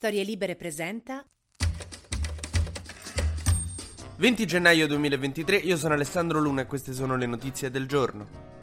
Storie Libere presenta 20 gennaio 2023, io sono Alessandro Luna e queste sono le notizie del giorno.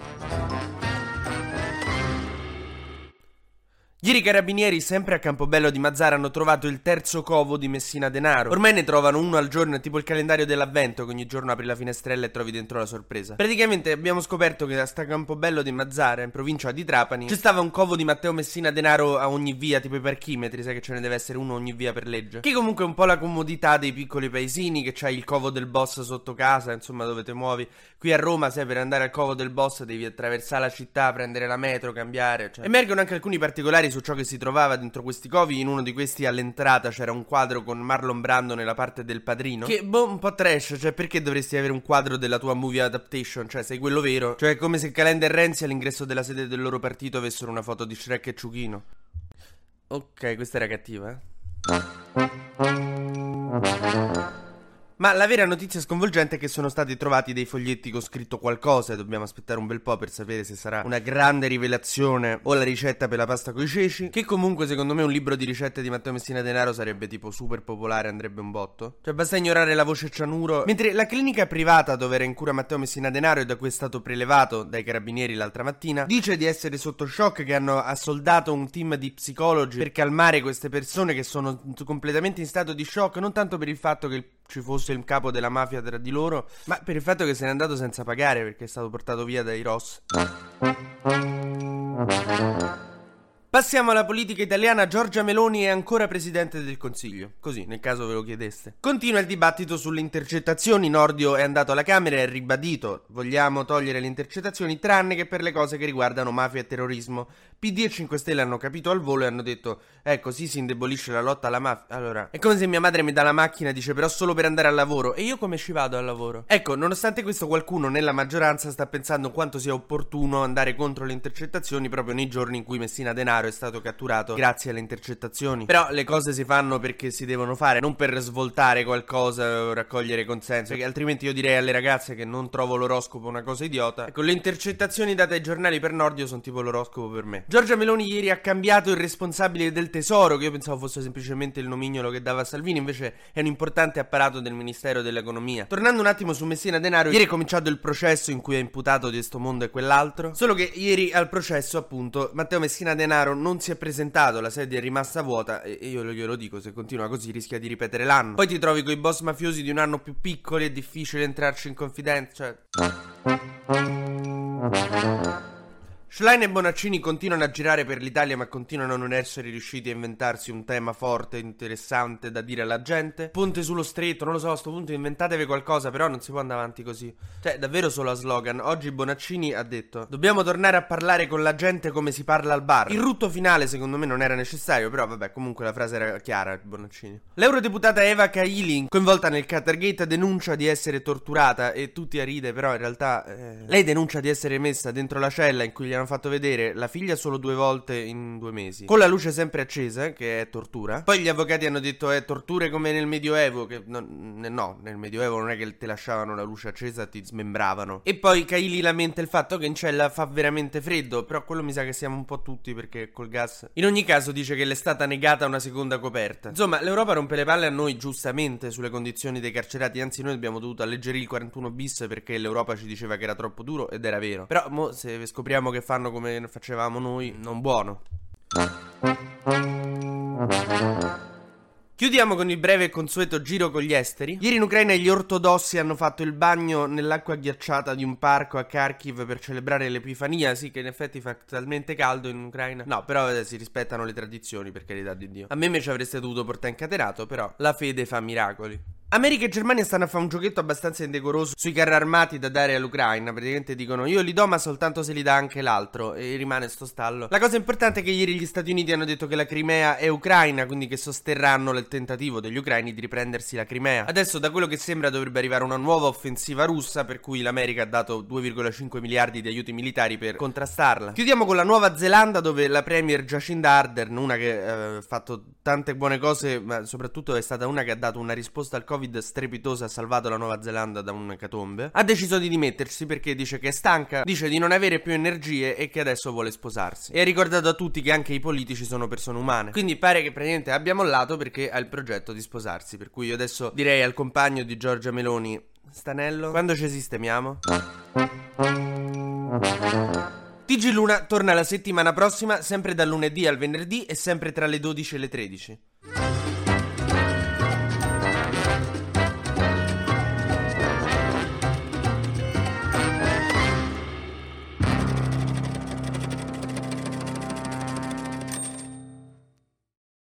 Ieri i carabinieri, sempre a Campobello di Mazzara, hanno trovato il terzo covo di Messina Denaro. Ormai ne trovano uno al giorno, è tipo il calendario dell'avvento, che ogni giorno apri la finestrella e trovi dentro la sorpresa. Praticamente abbiamo scoperto che a sta Campobello di Mazzara, in provincia di Trapani, c'è stava un covo di Matteo Messina Denaro a ogni via, tipo i parchimetri, sai che ce ne deve essere uno ogni via per legge. Che comunque è un po' la comodità dei piccoli paesini, che c'hai il covo del boss sotto casa, insomma, dove ti muovi. Qui a Roma, sai, per andare al covo del boss devi attraversare la città, prendere la metro, cambiare, cioè. Emergono anche alcuni particolari su ciò che si trovava dentro questi covi. In uno di questi all'entrata c'era un quadro con Marlon Brando nella parte del padrino. Che, boh, un po' trash. Cioè, perché dovresti avere un quadro della tua movie adaptation? Cioè, sei quello vero? Cioè, è come se Calenda e Renzi all'ingresso della sede del loro partito avessero una foto di Shrek e Ciuchino. Ok, questa era cattiva, eh. Ma la vera notizia sconvolgente è che sono stati trovati dei foglietti con scritto qualcosa e dobbiamo aspettare un bel po' per sapere se sarà una grande rivelazione o la ricetta per la pasta coi ceci. Che comunque secondo me un libro di ricette di Matteo Messina Denaro sarebbe tipo super popolare, andrebbe un botto. Cioè basta ignorare la voce cianuro. Mentre la clinica privata dove era in cura Matteo Messina Denaro e da cui è stato prelevato dai carabinieri l'altra mattina dice di essere sotto shock che hanno assoldato un team di psicologi per calmare queste persone che sono completamente in stato di shock non tanto per il fatto che ci fosse il capo della mafia tra di loro, ma per il fatto che se n'è andato senza pagare perché è stato portato via dai Ross. Passiamo alla politica italiana. Giorgia Meloni è ancora presidente del Consiglio. Così, nel caso ve lo chiedeste. Continua il dibattito sulle intercettazioni. Nordio è andato alla Camera e ha ribadito: vogliamo togliere le intercettazioni, tranne che per le cose che riguardano mafia e terrorismo. PD e 5 Stelle hanno capito al volo e hanno detto: Eh, così si indebolisce la lotta alla mafia. Allora, è come se mia madre mi dà la macchina e dice: Però solo per andare al lavoro. E io come ci vado al lavoro? Ecco, nonostante questo, qualcuno nella maggioranza sta pensando quanto sia opportuno andare contro le intercettazioni proprio nei giorni in cui Messina Denaro è stato catturato grazie alle intercettazioni. Però le cose si fanno perché si devono fare, non per svoltare qualcosa o raccogliere consenso. Perché altrimenti io direi alle ragazze che non trovo l'oroscopo una cosa idiota. Ecco, le intercettazioni date ai giornali per Nordio sono tipo l'oroscopo per me. Giorgia Meloni ieri ha cambiato il responsabile del tesoro, che io pensavo fosse semplicemente il nomignolo che dava Salvini, invece è un importante apparato del Ministero dell'Economia. Tornando un attimo su Messina Denaro, ieri è cominciato il processo in cui è imputato di questo mondo e quell'altro. Solo che ieri al processo, appunto, Matteo Messina Denaro non si è presentato, la sede è rimasta vuota e io glielo dico, se continua così rischia di ripetere l'anno. Poi ti trovi con i boss mafiosi di un anno più piccoli, è difficile entrarci in confidenza, cioè... Schlein e Bonaccini continuano a girare per l'Italia ma continuano a non essere riusciti a inventarsi un tema forte, interessante da dire alla gente. Ponte sullo stretto, non lo so, a sto punto inventatevi qualcosa, però non si può andare avanti così. Cioè, davvero solo a slogan. Oggi Bonaccini ha detto Dobbiamo tornare a parlare con la gente come si parla al bar. Il rutto finale secondo me non era necessario, però vabbè, comunque la frase era chiara, Bonaccini. L'eurodeputata Eva Kaili, coinvolta nel Qatargate, denuncia di essere torturata e tutti a ride, però in realtà eh, lei denuncia di essere messa dentro la cella in cui gli hanno fatto vedere la figlia solo due volte in due mesi, con la luce sempre accesa, che è tortura. Poi gli avvocati hanno detto è torture come nel Medioevo, che no, no, nel Medioevo non è che ti lasciavano la luce accesa, ti smembravano. E poi Kaili lamenta il fatto che in cella fa veramente freddo, però quello mi sa che siamo un po' tutti perché col gas. In ogni caso dice che le è stata negata una seconda coperta. Insomma, l'Europa rompe le palle a noi giustamente sulle condizioni dei carcerati, anzi noi abbiamo dovuto alleggerire il 41 bis perché l'Europa ci diceva che era troppo duro ed era vero. Però mo se scopriamo che fanno come facevamo noi, non buono. Chiudiamo con il breve e consueto giro con gli esteri. Ieri in Ucraina gli ortodossi hanno fatto il bagno nell'acqua ghiacciata di un parco a Kharkiv per celebrare l'Epifania. Sì, che in effetti fa talmente caldo in Ucraina. No, però eh, si rispettano le tradizioni, per carità di Dio. A me invece avreste dovuto portare incatenato, però la fede fa miracoli. America e Germania stanno a fare un giochetto abbastanza indecoroso sui carri armati da dare all'Ucraina. Praticamente dicono io li do ma soltanto se li dà anche l'altro e rimane sto stallo. La cosa importante è che ieri gli Stati Uniti hanno detto che la Crimea è ucraina, quindi che sosterranno il tentativo degli ucraini di riprendersi la Crimea. Adesso da quello che sembra dovrebbe arrivare una nuova offensiva russa per cui l'America ha dato 2,5 miliardi di aiuti militari per contrastarla. Chiudiamo con la Nuova Zelanda dove la premier Jacinda Ardern, una che eh, ha fatto tante buone cose ma soprattutto è stata una che ha dato una risposta al Covid Covid strepitosa ha salvato la Nuova Zelanda da un catombe, ha deciso di dimettersi perché dice che è stanca, dice di non avere più energie e che adesso vuole sposarsi. E ha ricordato a tutti che anche i politici sono persone umane. Quindi pare che praticamente abbia mollato perché ha il progetto di sposarsi. Per cui io adesso direi al compagno di Giorgia Meloni, Stanello, quando ci sistemiamo? TG Luna torna la settimana prossima, sempre dal lunedì al venerdì e sempre tra le 12 e le 13.